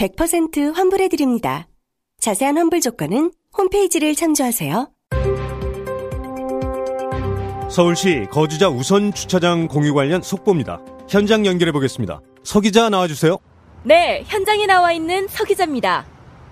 100% 환불해드립니다. 자세한 환불 조건은 홈페이지를 참조하세요. 서울시 거주자 우선 주차장 공유 관련 속보입니다. 현장 연결해 보겠습니다. 서 기자 나와주세요. 네, 현장에 나와 있는 서 기자입니다.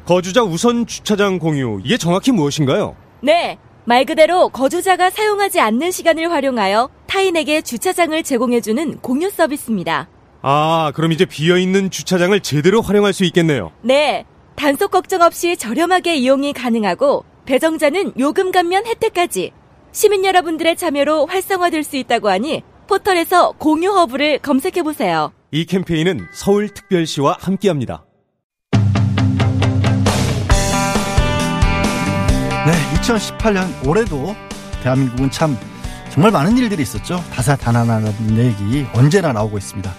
거주자 우선 주차장 공유 이게 정확히 무엇인가요? 네, 말 그대로 거주자가 사용하지 않는 시간을 활용하여 타인에게 주차장을 제공해주는 공유 서비스입니다. 아, 그럼 이제 비어 있는 주차장을 제대로 활용할 수 있겠네요. 네, 단속 걱정 없이 저렴하게 이용이 가능하고 배정자는 요금 감면 혜택까지 시민 여러분들의 참여로 활성화될 수 있다고 하니 포털에서 공유 허브를 검색해 보세요. 이 캠페인은 서울특별시와 함께합니다. 네, 2018년 올해도 대한민국은 참 정말 많은 일들이 있었죠. 다사다난한 얘기 언제나 나오고 있습니다.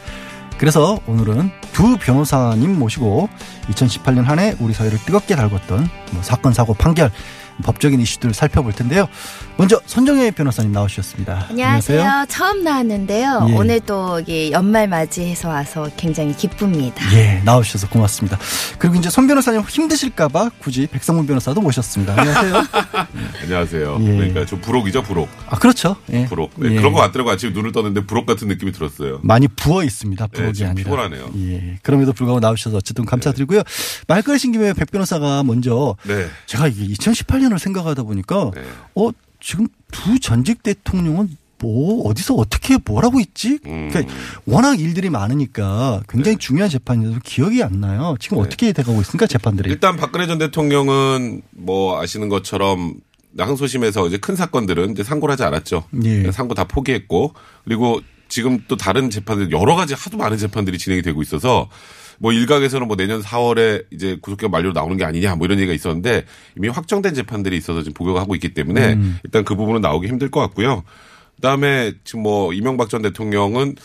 그래서 오늘은 두 변호사님 모시고 2018년 한 해 우리 사회를 뜨겁게 달궜던 뭐 사건, 사고, 판결, 법적인 이슈들을 살펴볼 텐데요. 먼저 손정혜 변호사님 나오셨습니다. 안녕하세요. 처음 나왔는데요. 예. 오늘 또 연말 맞이해서 와서 굉장히 기쁩니다. 예, 나오셔서 고맙습니다. 그리고 이제 손 변호사님 힘드실까봐 굳이 백성문 변호사도 모셨습니다. 안녕하세요. 안녕하세요. 예. 그러니까 저 부록이죠, 부록. 아, 그렇죠. 예. 부록. 네, 예. 그런 거 같더라고 아침에 눈을 떴는데 부록 같은 느낌이 들었어요. 많이 부어 있습니다. 네, 부록이 지금 아니라. 피곤하네요. 예. 그럼에도 불구하고 나오셔서 어쨌든 감사드리고요. 말 끊으신 김에 백 변호사가 먼저 네. 제가 이게 2018년 을 생각하다 보니까 네. 어 지금 두 전직 대통령은 뭐 어디서 어떻게 뭐라고 있지? 음. 그러니까 워낙 일들이 많으니까 굉장히 중요한 재판인데도 기억이 안 나요. 지금 네. 어떻게 돼가고 있습니까 재판들이? 일단 박근혜 전 대통령은 뭐 아시는 것처럼 항소심에서 이제 큰 사건들은 이제 상고를 하지 않았죠. 예. 상고 다 포기했고 그리고 지금 또 다른 재판들 여러 가지 하도 많은 재판들이 진행이 되고 있어서 뭐 일각에서는 뭐 내년 4월에 이제 구속기간 만료로 나오는 게 아니냐 뭐 이런 얘기가 있었는데 이미 확정된 재판들이 있어서 지금 복역을 하고 있기 때문에 음. 일단 그 부분은 나오기 힘들 것 같고요. 그다음에 지금 뭐 이명박 전 대통령은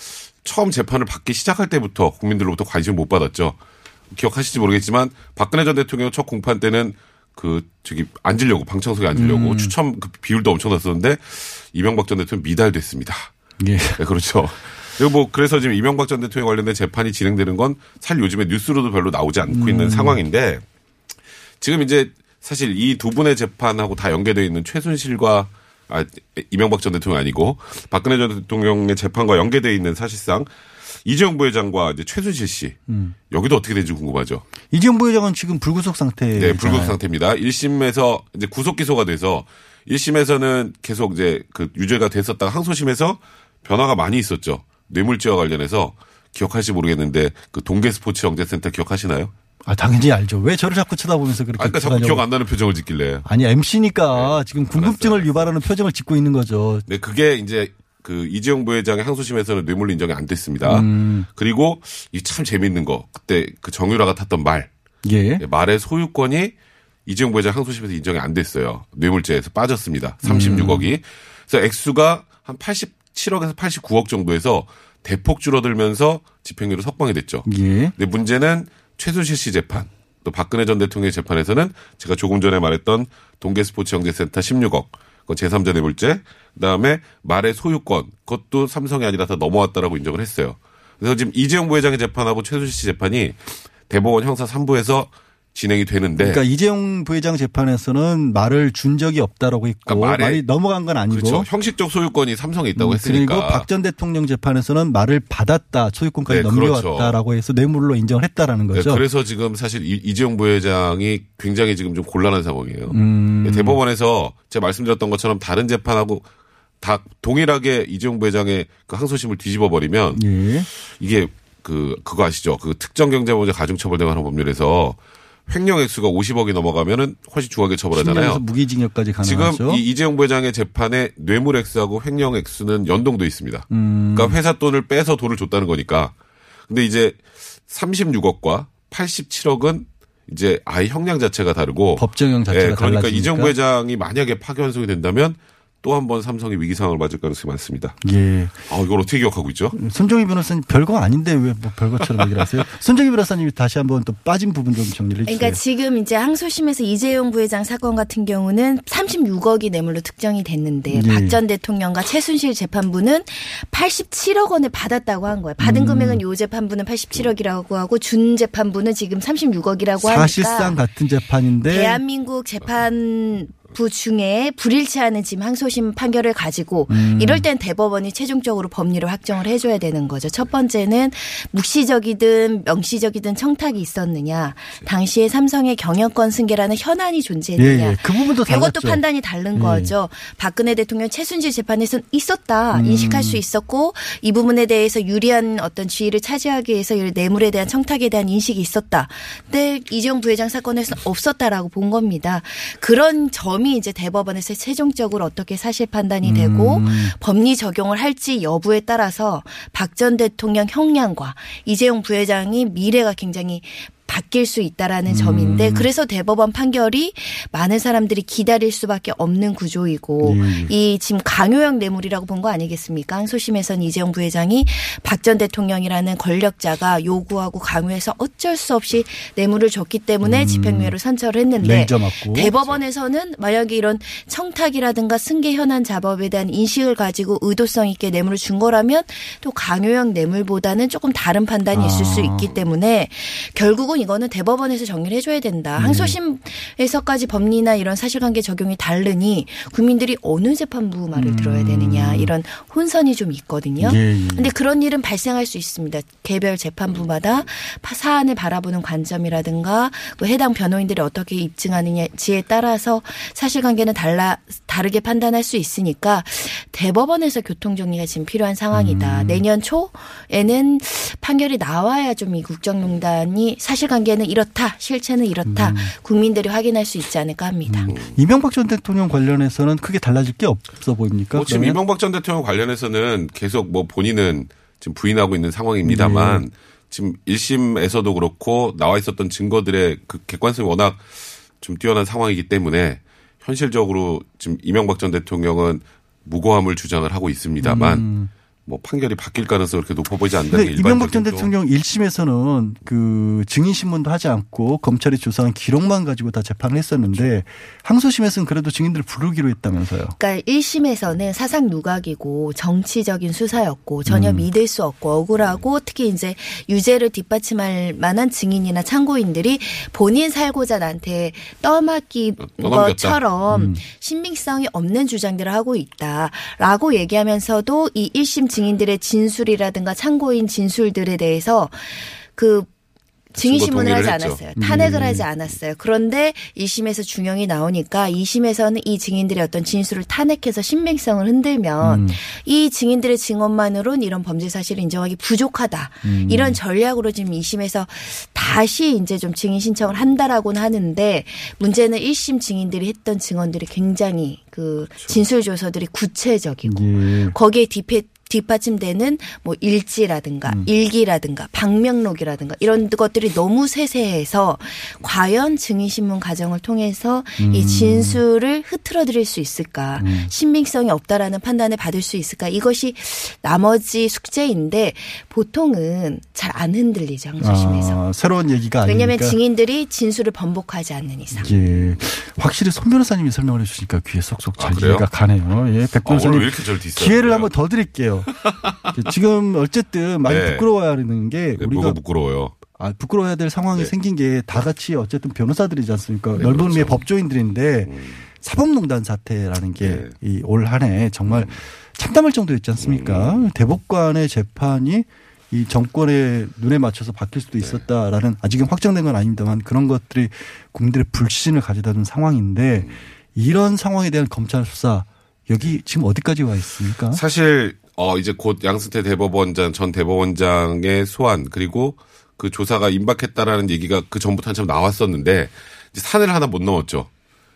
처음 재판을 받기 시작할 때부터 국민들로부터 관심을 못 받았죠. 기억하실지 모르겠지만 박근혜 전 대통령 첫 공판 때는 그 저기 앉으려고 방청석에 앉으려고 음. 추첨 그 비율도 엄청 났었는데 이명박 전 대통령 미달됐습니다. 예. 네, 그렇죠. 그리고 뭐 그래서 지금 이명박 전 대통령 관련된 재판이 진행되는 건 사실 요즘에 뉴스로도 별로 나오지 않고 있는 상황인데 지금 이제 사실 이 두 분의 재판하고 다 연계되어 있는 최순실과 아, 이명박 전 대통령 아니고 박근혜 전 대통령의 재판과 연계되어 있는 사실상 이재용 부회장과 이제 최순실 씨 여기도 어떻게 되는지 궁금하죠. 이재용 부회장은 지금 불구속 상태. 네, 불구속 상태입니다. 1심에서 이제 구속 기소가 돼서 1심에서는 계속 이제 그 유죄가 됐었다가 항소심에서 변화가 많이 있었죠. 뇌물죄와 관련해서 기억하실지 모르겠는데 그 동계 스포츠 영재센터 기억하시나요? 아 당연히 알죠. 왜 저를 자꾸 쳐다보면서 그렇게 아까 자꾸 쳐다냐고. 기억 안 나는 표정을 짓길래. 아니 MC니까 네. 지금 궁금증을 유발하는 표정을 짓고 있는 거죠. 네, 그게 이제 그 이재용 부회장의 항소심에서는 뇌물 인정이 안 됐습니다. 음. 그리고 이 참 재밌는 거 그때 그 정유라가 탔던 말 예. 말의 소유권이 이재용 부회장 항소심에서 인정이 안 됐어요. 뇌물죄에서 빠졌습니다. 36억이. 그래서 액수가 한 87억에서 89억 정도에서 대폭 줄어들면서 집행유예로 석방이 됐죠. 예. 근데 문제는 최순실 씨 재판 또 박근혜 전 대통령의 재판에서는 제가 조금 전에 말했던 동계스포츠영재센터 16억 그건 제3자 뇌물죄 그다음에 말의 소유권 그것도 삼성이 아니라 다 넘어왔다라고 인정을 했어요. 그래서 지금 이재용 부회장의 재판하고 최순실 씨 재판이 대법원 형사 3부에서 진행이 되는데 그러니까 이재용 부회장 재판에서는 말을 준 적이 없다라고 했고 그러니까 말이 넘어간 건 아니고 그렇죠. 형식적 소유권이 삼성에 있다고 음, 했으니까 그리고 박 전 대통령 재판에서는 말을 받았다 소유권까지 네, 넘겨왔다라고 해서 뇌물로 인정을 했다라는 네, 거죠. 그래서 지금 사실 이- 이재용 부회장이 굉장히 지금 좀 곤란한 상황이에요. 음. 네, 대법원에서 제가 말씀드렸던 것처럼 다른 재판하고 다 동일하게 이재용 부회장의 그 항소심을 뒤집어 버리면 예. 이게 그 그거 아시죠? 그 특정 경제범죄 가중처벌 등하는 법률에서 횡령 액수가 50억이 넘어가면은 훨씬 중하게 처벌하잖아요. 10년에서 무기징역까지 가능하죠. 지금 이 이재용 부회장의 재판에 뇌물 액수하고 횡령 액수는 연동돼 있습니다. 음. 그러니까 회사 돈을 빼서 돈을 줬다는 거니까. 근데 이제 36억과 87억은 이제 아예 형량 자체가 다르고 법정형 자체가 예, 그러니까 달라지니까. 이재용 부회장이 만약에 파기 환송이 된다면 또 한 번 삼성이 위기 상황을 맞을 가능성이 많습니다. 예. 아, 이걸 어떻게 기억하고 있죠? 손정희 변호사님 별거 아닌데 왜 뭐 별거처럼 얘기를 하세요? 손정희 변호사님이 다시 한번 또 빠진 부분 좀 정리를 해주세요. 그러니까 지금 이제 항소심에서 이재용 부회장 사건 같은 경우는 36억이 뇌물로 특정이 됐는데 예. 박전 대통령과 최순실 재판부는 87억 원을 받았다고 한 거예요. 받은 음. 금액은 요 재판부는 87억이라고 하고 준 재판부는 지금 36억이라고 하니까 사실상 같은 재판인데 대한민국 재판 부 중에 불일치하는 지금 항소심 판결을 가지고 음. 이럴 땐 대법원이 최종적으로 법리를 확정을 해줘야 되는 거죠. 첫 번째는 묵시적이든 명시적이든 청탁이 있었느냐, 당시에 삼성의 경영권 승계라는 현안이 존재했느냐. 예, 예. 그 부분도 이것도 달랐죠. 판단이 다른 예. 거죠. 박근혜 대통령 최순실 재판에서는 있었다 음. 인식할 수 있었고 이 부분에 대해서 유리한 어떤 지위를 차지하기 위해서 이 뇌물에 대한 청탁에 대한 인식이 있었다. 근데 이재용 부회장 사건에서는 없었다라고 본 겁니다. 그런 점이 이제 대법원에서 최종적으로 어떻게 사실 판단이 되고 음. 법리 적용을 할지 여부에 따라서 박 전 대통령 형량과 이재용 부회장이 미래가 굉장히 바뀔 수 있다라는 점인데 음. 그래서 대법원 판결이 많은 사람들이 기다릴 수밖에 없는 구조이고 예. 이 지금 강요형 뇌물이라고 본 거 아니겠습니까? 항소심에서는 이재용 부회장이 박 전 대통령이라는 권력자가 요구하고 강요해서 어쩔 수 없이 뇌물을 줬기 때문에 집행유예로 선처를 했는데 음. 대법원에서는 만약에 이런 청탁이라든가 승계 현안 자법에 대한 인식을 가지고 의도성 있게 뇌물을 준 거라면 또 강요형 뇌물보다는 조금 다른 판단이 있을 아. 수 있기 때문에 결국은 이거는 대법원에서 정리를 해줘야 된다. 음. 항소심에서까지 법리나 이런 사실관계 적용이 다르니 국민들이 어느 재판부 말을 들어야 되느냐 이런 혼선이 좀 있거든요. 음. 예, 예. 근데 그런 일은 발생할 수 있습니다. 개별 재판부마다 파- 사안을 바라보는 관점이라든가 그 해당 변호인들이 어떻게 입증하느냐지에 따라서 사실관계는 달라 다르게 판단할 수 있으니까 대법원에서 교통 정리가 지금 필요한 상황이다. 음. 내년 초에는 판결이 나와야 좀 이 국정농단이 사실관계는 이렇다, 실체는 이렇다, 음. 국민들이 확인할 수 있지 않을까 합니다. 이명박 전 대통령 관련해서는 크게 달라질 게 없어 보입니까? 뭐 지금 그러면? 이명박 전 대통령 관련해서는 계속 뭐 본인은 지금 부인하고 있는 상황입니다만 네. 지금 1심에서도 그렇고 나와 있었던 증거들의 그 객관성이 워낙 좀 뛰어난 상황이기 때문에 현실적으로 지금 이명박 전 대통령은 무고함을 주장을 하고 있습니다만 음. 뭐 판결이 바뀔 가능성이 그렇게 높아 보이지 않다는 근데 게 이명박 전 대통령 1심에서는 그 증인 신문도 하지 않고 검찰이 조사한 기록만 가지고 다 재판을 했었는데 항소심에서는 그래도 증인들을 부르기로 했다면서요. 그러니까 1심에서는 사상 누각이고 정치적인 수사였고 전혀 믿을 수 없고 억울하고 특히 이제 유죄를 뒷받침할 만한 증인이나 참고인들이 본인 살고자 나한테 떠맡긴. 것처럼 신빙성이 없는 주장들을 하고 있다라고 얘기하면서도 이 1심 증인들의 진술이라든가 참고인 진술들에 대해서 그 증인 증거 신문을 하지. 않았어요. 탄핵을 하지 않았어요. 그런데 1심에서 중형이 나오니까 2심에서는 이 증인들의 어떤 진술을 탄핵해서 신빙성을 흔들면 음. 이 증인들의 증언만으로는 이런 범죄 사실을 인정하기 부족하다. 음. 이런 전략으로 지금 2심에서 다시 이제 좀 증인 신청을 한다라고는 하는데 문제는 1심 증인들이 했던 증언들이 굉장히 그 진술 조서들이 구체적이고 예. 거기에 뒷패 뒷받침되는 뭐 일지라든가 음. 일기라든가 방명록이라든가 이런 것들이 너무 세세해서 과연 증인신문 과정을 통해서 음. 이 진술을 흐트러뜨릴 수 있을까 신빙성이 없다라는 판단을 받을 수 있을까 이것이 나머지 숙제인데 보통은 잘 안 흔들리죠 항소심에서 아, 새로운 얘기가 아니니까. 왜냐하면 증인들이 진술을 번복하지 않는 이상 예. 확실히 손 변호사님이 설명을 해주시니까 귀에 쏙쏙 잘 아? 이해가 가네요. 예. 백 아, 변호사님 기회를? 한번 더 드릴게요. 지금 어쨌든 많이 네. 부끄러워야 하는 게 네, 우리가 부끄러워요. 아, 부끄러워야 될 상황이 네. 생긴 게 다 같이 어쨌든 변호사들이지 않습니까? 네, 넓은 그렇죠. 의미의 법조인들인데 음. 사법농단 사태라는 게 네. 이올 한해 정말 참담할 정도였지 않습니까? 음. 대법관의 재판이 이 정권의 눈에 맞춰서 바뀔 수도 네. 있었다라는 아직은 확정된 건 아닙니다만 그런 것들이 국민들의 불신을 가져다 준 상황인데 음. 이런 상황에 대한 검찰 수사 여기 지금 어디까지 와 있습니까? 사실 어 이제 곧 양승태 대법원장 전 대법원장의 소환 그리고 그 조사가 임박했다라는 얘기가 그 전부터 한참 나왔었는데 이제 산을 하나 못 넘었죠.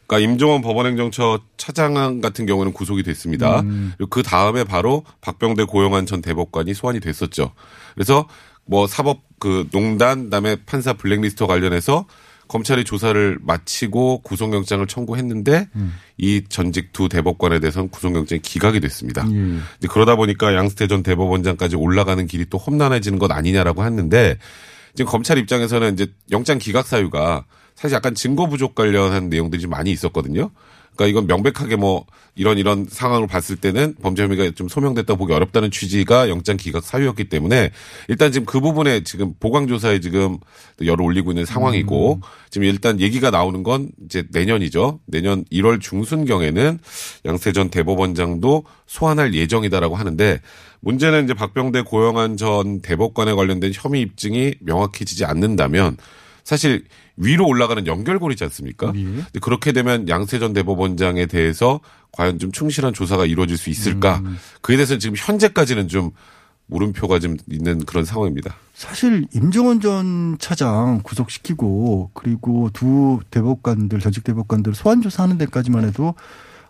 그러니까 임종원 법원행정처 차장 같은 경우는 구속이 됐습니다. 그리고 그 다음에 바로 박병대 고영한 전 대법관이 소환이 됐었죠. 그래서 뭐 사법 그 농단 그다음에 판사 블랙리스트 관련해서 검찰이 조사를 마치고 구속영장을 청구했는데 음. 이 전직 두 대법관에 대해서는 구속영장이 기각이 됐습니다. 예. 이제 그러다 보니까 양승태 전 대법원장까지 올라가는 길이 또 험난해지는 것 아니냐라고 했는데 지금 검찰 입장에서는 이제 영장 기각 사유가 사실 약간 증거 부족 관련한 내용들이 좀 많이 있었거든요. 그러니까 이건 명백하게 뭐 이런 이런 상황을 봤을 때는 범죄 혐의가 좀 소명됐다 보기 어렵다는 취지가 영장 기각 사유였기 때문에 일단 지금 그 부분에 지금 보강 조사에 지금 열을 올리고 있는 상황이고 지금 일단 얘기가 나오는 건 이제 내년이죠. 내년 1월 중순경에는 양세 전 대법원장도 소환할 예정이다라고 하는데 문제는 이제 박병대 고영한 전 대법관에 관련된 혐의 입증이 명확해지지 않는다면 사실 위로 올라가는 연결고리지 않습니까? 근데 그렇게 되면 양세 전 대법원장에 대해서 과연 좀 충실한 조사가 이루어질 수 있을까? 그에 대해서는 지금 현재까지는 좀 물음표가 좀 있는 그런 상황입니다. 사실 임종원 전 차장 구속시키고 그리고 두 대법관들 전직 대법관들 소환 조사하는 데까지만 해도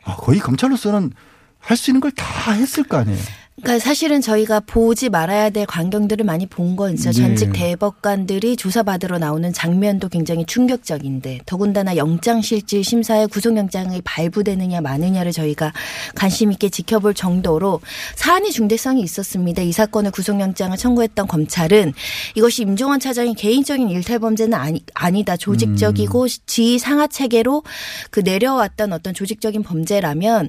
아, 거의 검찰로서는 할 수 있는 걸 다 했을 거 아니에요. 그러니까 사실은 저희가 보지 말아야 될 광경들을 많이 본건 있어요. 네. 전직 대법관들이 조사받으러 나오는 장면도 굉장히 충격적인데 더군다나 영장실질 심사에 구속영장이 발부되느냐 마느냐를 저희가 관심 있게 지켜볼 정도로 사안이 중대성이 있었습니다. 이 사건의 구속영장을 청구했던 검찰은 이것이 임종원 차장의 개인적인 일탈범죄는 아니, 아니다. 조직적이고 지휘 상하 체계로 그 내려왔던 어떤 조직적인 범죄라면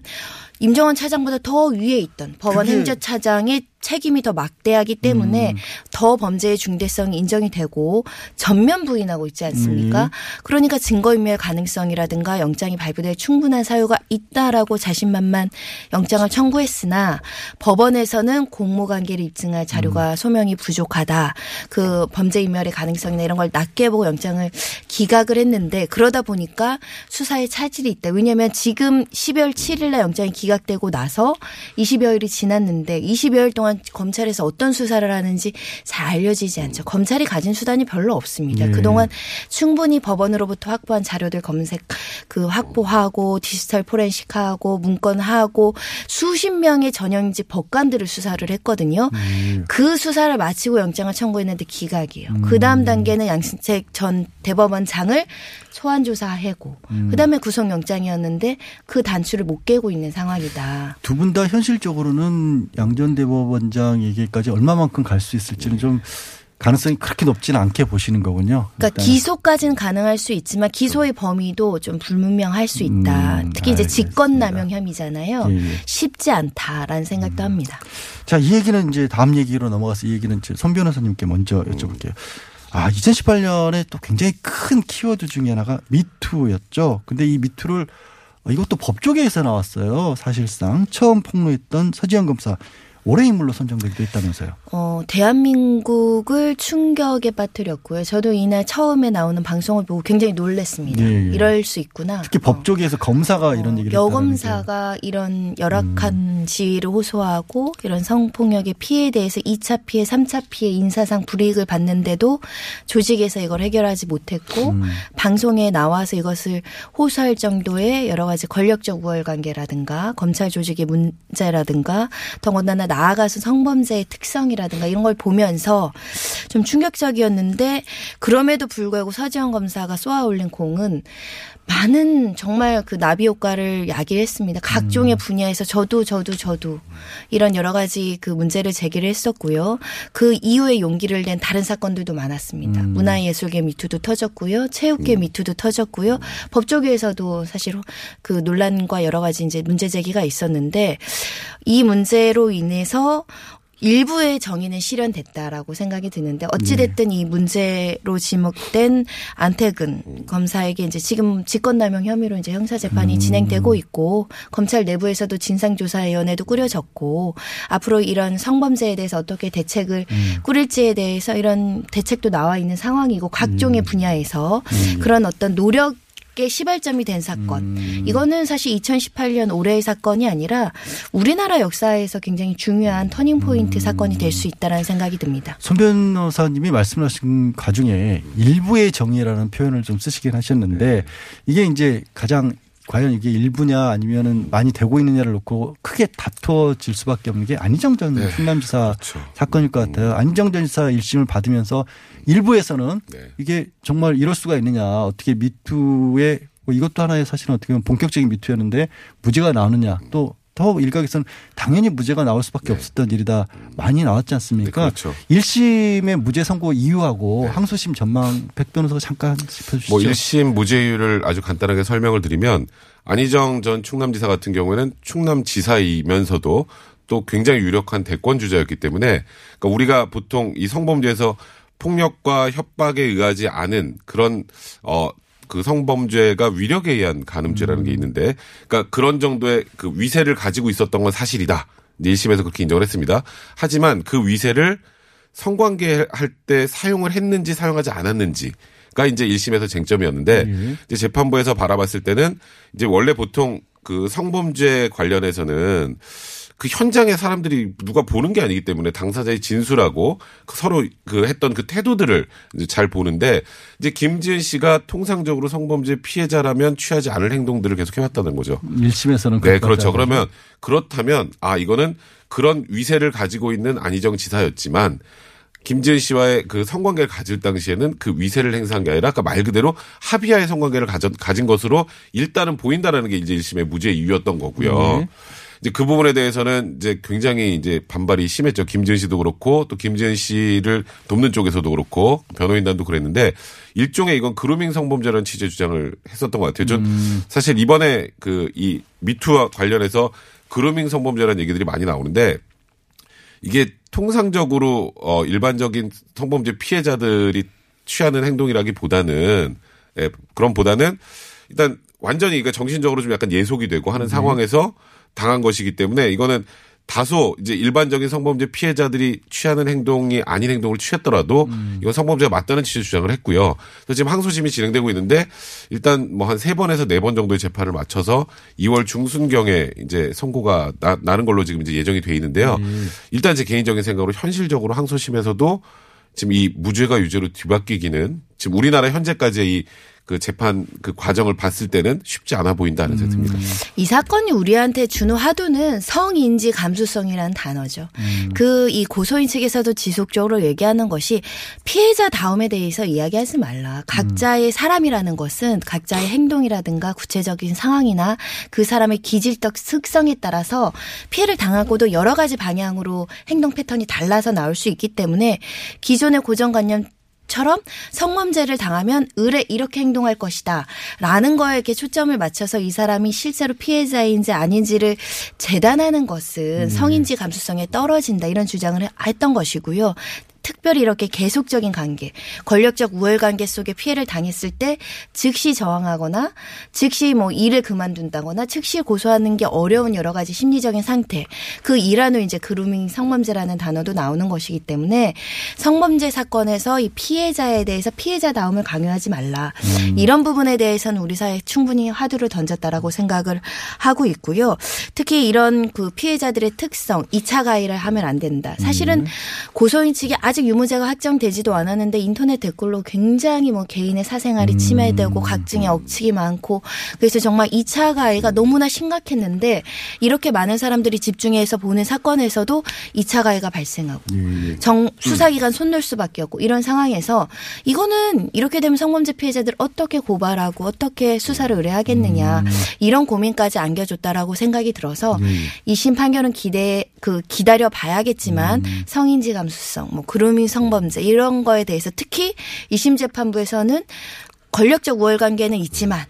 임종원 차장보다 더 위에 있던 법원 행정차장의 책임이 더 막대하기 때문에 음. 더 범죄의 중대성이 인정이 되고 전면 부인하고 있지 않습니까? 음. 그러니까 증거인멸 가능성이라든가 영장이 발부될 충분한 사유가 있다라고 자신만만 영장을 청구했으나 법원에서는 공모관계를 입증할 음. 자료가 소명이 부족하다. 그 범죄인멸의 가능성이나 이런 걸 낮게 보고 영장을 기각을 했는데 그러다 보니까 수사에 차질이 있다. 왜냐하면 지금 12월 7일 날 영장이 기각되고 나서 20여일이 지났는데 20여일 동안 검찰에서 어떤 수사를 하는지 잘 알려지지 않죠. 검찰이 가진 수단이 별로 없습니다. 예. 그동안 충분히 법원으로부터 확보한 자료들 검색 그 확보하고 디지털 포렌식하고 문건하고 수십 명의 전형직 법관들을 수사를 했거든요. 그 수사를 마치고 영장을 청구했는데 기각이에요. 그 다음 단계는 양승책 전 대법원장을 소환 조사하고 그다음에 구속영장이었는데 그 단추를 못 깨고 있는 상황이다. 두 분 다 현실적으로는 양전 대법원 장에게까지 얼마만큼 갈 수 있을지는 좀 가능성이 그렇게 높지는 않게 보시는 거군요. 그러니까 일단은. 기소까지는 가능할 수 있지만 기소의 범위도 좀 불분명할 수 있다. 음, 특히 이제. 직권남용 혐의잖아요. 예, 예. 쉽지 않다라는 생각도 합니다. 자, 이 얘기는 이제 다음 얘기로 넘어가서 이 얘기는 이제 손 변호사님께 먼저 여쭤볼게요. 아, 2018년에 또 굉장히 큰 키워드 중에 하나가 미투였죠. 근데 이 미투를 어, 이것도 법조계에서 나왔어요. 사실상 처음 폭로했던 서지현 검사 올해 인물로 선정되기도 했다면서요. 어, 대한민국을 충격에 빠뜨렸고요. 저도 이날 처음에 나오는 방송을 보고 굉장히 놀랐습니다. 예, 예. 이럴 수 있구나. 특히 법조계에서 검사가 이런 얘기를. 여검사가 이런 열악한 음. 지위를 호소하고 이런 성폭력의 피해에 대해서 2차 피해, 3차 피해, 인사상 불이익을 받는데도 조직에서 이걸 해결하지 못했고 음. 방송에 나와서 이것을 호소할 정도의 여러 가지 권력적 우월 관계라든가 검찰 조직의 문제라든가 더군다나 나 아가서 성범죄의 특성이라든가 이런 걸 보면서 좀 충격적이었는데 그럼에도 불구하고 서지현 검사가 쏘아올린 공은 많은 정말 그 나비 효과를 야기했습니다. 각종의 분야에서 저도 저도 저도 이런 여러 가지 그 문제를 제기를 했었고요. 그 이후에 용기를 낸 다른 사건들도 많았습니다. 문화예술계 미투도 터졌고요. 체육계 미투도 터졌고요. 법조계에서도 사실 그 논란과 여러 가지 이제 문제 제기가 있었는데 이 문제로 인해서 일부의 정의는 실현됐다라고 생각이 드는데 어찌됐든 이 문제로 지목된 안태근 검사에게 이제 지금 직권남용 혐의로 이제 형사 재판이 진행되고 있고 검찰 내부에서도 진상조사위원회도 꾸려졌고 앞으로 이런 성범죄에 대해서 어떻게 대책을 꾸릴지에 대해서 이런 대책도 나와 있는 상황이고 각종의 분야에서 그런 어떤 노력 의 시발점이 된 사건. 이거는 사실 2018년 올해의 사건이 아니라 우리나라 역사에서 굉장히 중요한 터닝 포인트 사건이 될 수 있다라는 생각이 듭니다. 손 변호사님이 말씀하신 과중에 일부의 정의라는 표현을 좀 쓰시긴 하셨는데 이게 이제 가장 과연 이게 일부냐 아니면은 많이 되고 있느냐를 놓고 크게 다퉈질 수밖에 없는 게 안희정 전 네. 충남지사 그렇죠. 사건일 것 같아요. 안희정 전 지사 1심을 받으면서 일부에서는 네. 이게 정말 이럴 수가 있느냐 어떻게 미투에 뭐 이것도 하나의 사실은 어떻게 보면 본격적인 미투였는데 무죄가 나오느냐 또 더 일각에서는 당연히 무죄가 나올 수밖에 없었던 일이다 많이 나왔지 않습니까? 네, 그렇죠. 1심의 무죄 선고 이유하고 항소심 전망 백 변호사가 잠깐 짚어주시죠. 뭐 1심 무죄율을 아주 간단하게 설명을 드리면 안희정 전 충남지사 같은 경우에는 충남지사이면서도 또 굉장히 유력한 대권 주자였기 때문에 그러니까 우리가 보통 이 성범죄에서 폭력과 협박에 의하지 않은 그런 어 그 성범죄가 위력에 의한 간음죄라는 게 있는데, 그러니까 그런 정도의 그 위세를 가지고 있었던 건 사실이다. 이제 1심에서 그렇게 인정을 했습니다. 하지만 그 위세를 성관계 할 때 사용을 했는지 사용하지 않았는지 가 이제 1심에서 쟁점이었는데 이제 재판부에서 바라봤을 때는 이제 원래 보통 그 성범죄 관련해서는 그 현장에 사람들이 누가 보는 게 아니기 때문에 당사자의 진술하고 그 서로 그 했던 그 태도들을 이제 잘 보는데 이제 김지은 씨가 통상적으로 성범죄 피해자라면 취하지 않을 행동들을 계속 해왔다는 거죠. 1심에서는 네, 그렇죠. 그러면 그렇다면 아 이거는 그런 위세를 가지고 있는 안희정 지사였지만 김지은 씨와의 그 성관계를 가질 당시에는 그 위세를 행사한 게 아니라 아까 말 그대로 합의하에 성관계를 가진 것으로 일단은 보인다라는 게 이제 1심의 무죄 이유였던 거고요. 네. 이제 그 부분에 대해서는 이제 굉장히 이제 반발이 심했죠. 김지은 씨도 그렇고 또 김지은 씨를 돕는 쪽에서도 그렇고 변호인단도 그랬는데 일종의 이건 그루밍 성범죄라는 취재 주장을 했었던 것 같아요. 전 사실 이번에 그 이 미투와 관련해서 그루밍 성범죄라는 얘기들이 많이 나오는데 이게 통상적으로 어 일반적인 성범죄 피해자들이 취하는 행동이라기보다는 예, 그런 보다는 일단 완전히 그러니까 정신적으로 좀 약간 예속이 되고 하는 상황에서 당한 것이기 때문에 이거는 다소 이제 일반적인 성범죄 피해자들이 취하는 행동이 아닌 행동을 취했더라도 이건 성범죄가 맞다는 취지 주장을 했고요. 그래서 지금 항소심이 진행되고 있는데 일단 뭐 한 세 번에서 네 번 정도의 재판을 마쳐서 2월 중순경에 이제 선고가 나, 나는 걸로 지금 이제 예정이 돼 있는데요. 일단 제 개인적인 생각으로 현실적으로 항소심에서도 지금 이 무죄가 유죄로 뒤바뀌기는 지금 우리나라 현재까지의 이 그 재판 그 과정을 봤을 때는 쉽지 않아 보인다는 생각이 듭니다. 이 사건이 우리한테 주는 화두는 성인지 감수성이라는 단어죠. 그이 고소인 측에서도 지속적으로 얘기하는 것이 피해자 다움에 대해서 이야기하지 말라. 각자의 사람이라는 것은 각자의 행동이라든가 구체적인 상황이나 그 사람의 기질적 특성에 따라서 피해를 당하고도 여러 가지 방향으로 행동 패턴이 달라서 나올 수 있기 때문에 기존의 고정관념 처럼 성범죄를 당하면 의뢰 이렇게 행동할 것이다. 라는 거에 이렇게 초점을 맞춰서 이 사람이 실제로 피해자인지 아닌지를 재단하는 것은 성인지 감수성에 떨어진다. 이런 주장을 했던 것이고요. 특별히 이렇게 계속적인 관계, 권력적 우월 관계 속에 피해를 당했을 때 즉시 저항하거나 즉시 뭐 일을 그만둔다거나 즉시 고소하는 게 어려운 여러 가지 심리적인 상태. 그 일환으로 이제 그루밍 성범죄라는 단어도 나오는 것이기 때문에 성범죄 사건에서 이 피해자에 대해서 피해자다움을 강요하지 말라. 이런 부분에 대해서는 우리 사회에 충분히 화두를 던졌다라고 생각을 하고 있고요. 특히 이런 그 피해자들의 특성, 2차 가해를 하면 안 된다. 사실은 고소인 측이 아직 유무죄가 확정되지도 않았는데 인터넷 댓글로 굉장히 뭐 개인의 사생활이 침해되고 각종의 억측이 많고 그래서 정말 2차 가해가 너무나 심각했는데 이렇게 많은 사람들이 집중해서 보는 사건에서도 2차 가해가 발생하고 정 수사기관 손놓을 수밖에 없고 이런 상황에서 이거는 이렇게 되면 성범죄 피해자들 어떻게 고발하고 어떻게 수사를 의뢰하겠느냐 이런 고민까지 안겨줬다라고 생각이 들어서 이심 판결은 기대 그 기다려 봐야겠지만 성인지 감수성 뭐 그 루밍 성범죄 이런 거에 대해서 특히 이심 재판부에서는 권력적 우월 관계는 있지만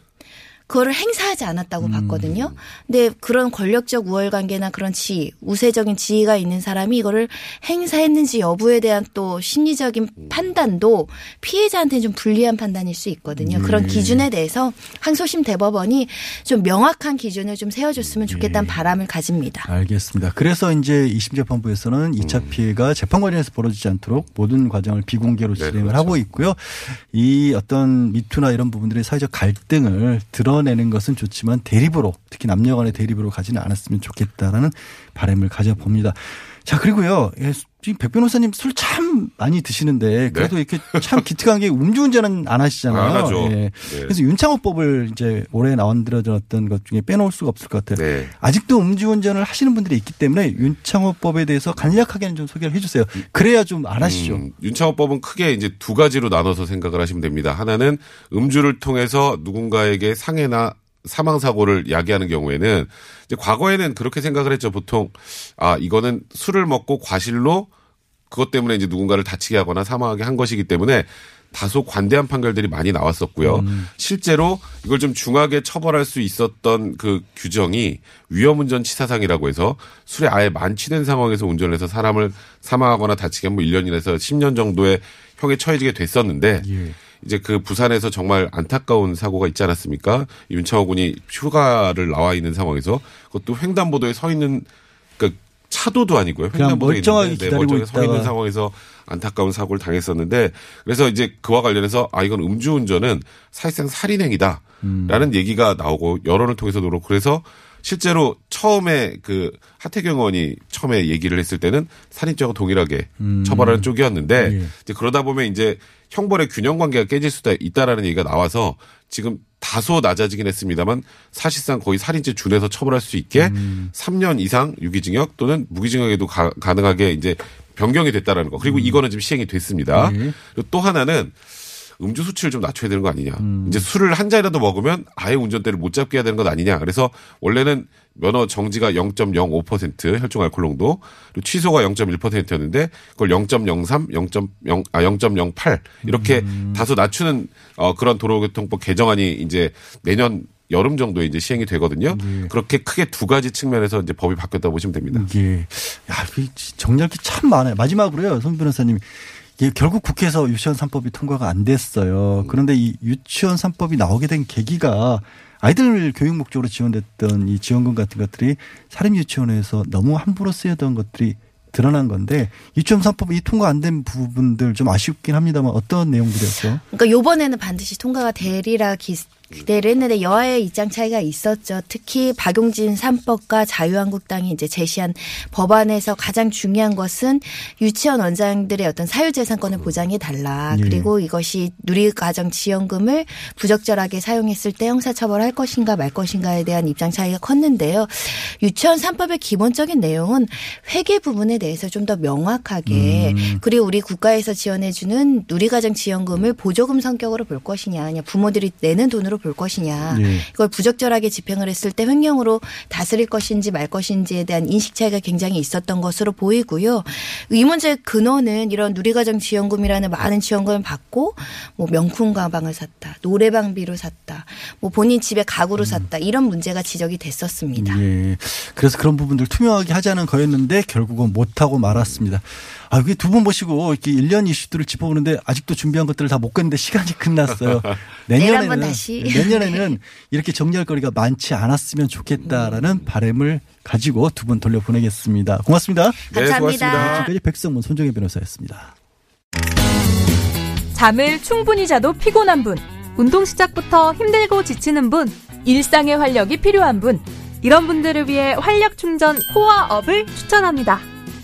그거를 행사하지 않았다고 봤거든요. 근데 그런 권력적 우월 관계나 그런 지위, 우세적인 지위가 있는 사람이 이거를 행사했는지 여부에 대한 또 심리적인 판단도 피해자한테는 좀 불리한 판단일 수 있거든요. 그런 기준에 대해서 항소심 대법원이 좀 명확한 기준을 좀 세워줬으면 좋겠다는 바람을 가집니다. 알겠습니다. 그래서 이제 2심 재판부에서는 2차 피해가 재판 과정에서 벌어지지 않도록 모든 과정을 비공개로 네, 진행을 그렇죠. 하고 있고요. 이 어떤 미투나 이런 부분들의 사회적 갈등을 드러 내는 것은 좋지만 대립으로 특히 남녀 간의 대립으로 가지는 않았으면 좋겠다라는 바람을 가져봅니다. 자 그리고요 예, 지금 백 변호사님 술 참 많이 드시는데 그래도 이렇게 참 기특한 게 음주운전은 안 하시잖아요. 안 하죠. 예. 네. 그래서 윤창호법을 이제 올해 나온들어졌던 것 중에 빼놓을 수가 없을 것 같아요. 네. 아직도 음주운전을 하시는 분들이 있기 때문에 윤창호법에 대해서 간략하게는 좀 소개를 해주세요. 그래야 좀 안 하시죠. 음, 윤창호법은 크게 이제 두 가지로 나눠서 생각을 하시면 됩니다. 하나는 음주를 통해서 누군가에게 상해나 사망 사고를 야기하는 경우에는 이제 과거에는 그렇게 생각을 했죠. 보통 아 이거는 술을 먹고 과실로 그것 때문에 이제 누군가를 다치게 하거나 사망하게 한 것이기 때문에 다소 관대한 판결들이 많이 나왔었고요. 실제로 이걸 좀 중하게 처벌할 수 있었던 그 규정이 위험운전 치사상이라고 해서 술에 아예 만취된 상황에서 운전을 해서 사람을 사망하거나 다치게 하면 1년이라서 10년 정도의 형에 처해지게 됐었는데 이제 그 부산에서 정말 안타까운 사고가 있지 않았습니까? 윤창호 군이 휴가를 나와 있는 상황에서 그것도 횡단보도에 서 있는 그 차도도 아니고요. 그냥 횡단보도에 멀쩡하게 있는데 기다리고 멀쩡하게 서 있는 있다가. 상황에서 안타까운 사고를 당했었는데 그래서 이제 그와 관련해서 아 이건 음주운전은 사실상 살인행위다라는 음. 얘기가 나오고 여론을 통해서도 그렇고 그래서 실제로 처음에 그 하태경 의원이 처음에 얘기를 했을 때는 살인죄와 동일하게 처벌하는 쪽이었는데 음. 예. 이제 그러다 보면 이제 형벌의 균형 관계가 깨질 수도 있다라는 얘기가 나와서 지금 다소 낮아지긴 했습니다만 사실상 거의 살인죄 준해서 처벌할 수 있게 음. 3년 이상 유기징역 또는 무기징역에도 가, 능하게 이제 변경이 됐다라는 거. 그리고 음. 이거는 지금 시행이 됐습니다. 예. 그리고 또 하나는 음주 수치를 좀 낮춰야 되는 거 아니냐. 음. 이제 술을 한 잔이라도 먹으면 아예 운전대를 못 잡게 해야 되는 것 아니냐. 그래서 원래는 면허 정지가 0.05% 혈중 알코올 농도, 그리고 취소가 0.1%였는데 그걸 0.03, 0.0, 아, 0.08 이렇게 음. 다소 낮추는 어, 그런 도로교통법 개정안이 이제 내년 여름 정도에 이제 시행이 되거든요. 예. 그렇게 크게 두 가지 측면에서 이제 법이 바뀌었다고 보시면 됩니다. 예. 야, 이 정리할 게 참 많아요. 마지막으로요, 송 변호사님. 이 게 결국 국회에서 유치원 3법이 통과가 안 됐어요. 그런데 이 유치원 3법이 나오게 된 계기가 아이들 교육 목적으로 지원됐던 이 지원금 같은 것들이 사립 유치원에서 너무 함부로 쓰였던 것들이 드러난 건데 유치원 3법이 통과 안 된 부분들 좀 아쉽긴 합니다만 어떤 내용들이었어요? 그러니까 요번에는 반드시 통과가 되리라 기, 기대를 했는데 여야의 입장 차이가 있었죠. 특히 박용진 3법과 자유한국당이 이제 제시한 법안에서 가장 중요한 것은 유치원 원장들의 어떤 사유재산권을 보장해 달라. 예. 그리고 이것이 누리과정 지원금을 부적절하게 사용했을 때 형사처벌할 것인가 말 것인가에 대한 입장 차이가 컸는데요. 유치원 3법의 기본적인 내용은 회계 부분에 대해서 좀 더 명확하게 그리고 우리 국가에서 지원해주는 누리과정 지원금을 보조금 성격으로 볼 것이냐, 아니면 부모들이 내는 돈으로 볼 것이냐, 예. 이걸 부적절하게 집행을 했을 때 횡령으로 다스릴 것인지 말 것인지에 대한 인식 차이가 굉장히 있었던 것으로 보이고요. 이 문제의 근원은 이런 누리과정 지원금이라는 많은 지원금을 받고 뭐 명품 가방을 샀다, 노래방비로 샀다, 뭐 본인 집에 가구를 샀다 이런 문제가 지적이 됐었습니다. 예. 그래서 그런 부분들 투명하게 하자는 거였는데 결국은 못하고 말았습니다. 아, 이게 두분 모시고 이렇게 1년 이슈들을 짚어보는데 아직도 준비한 것들을 다못 끝냈는데 시간이 끝났어요. 한번 다시. 내년에는 이렇게 정리할 거리가 많지 않았으면 좋겠다라는 바람을 가지고 두 분 돌려보내겠습니다. 고맙습니다. 네, 감사합니다. 지금까지 백성문 손정혜 변호사였습니다. 잠을 충분히 자도 피곤한 분, 운동 시작부터 힘들고 지치는 분, 일상의 활력이 필요한 분, 이런 분들을 위해 활력 충전 코어업을 추천합니다.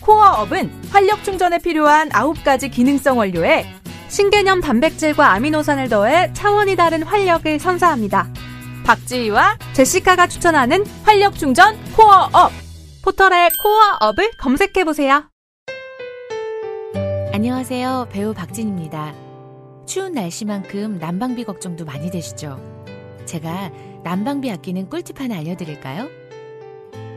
코어업은 활력 충전에 필요한 9가지 기능성 원료에 신개념 단백질과 아미노산을 더해 차원이 다른 활력을 선사합니다. 박지희와 제시카가 추천하는 활력 충전 코어업. 포털에 코어업을 검색해보세요. 안녕하세요. 배우 박진입니다. 추운 날씨만큼 난방비 걱정도 많이 되시죠? 제가 난방비 아끼는 꿀팁 하나 알려드릴까요?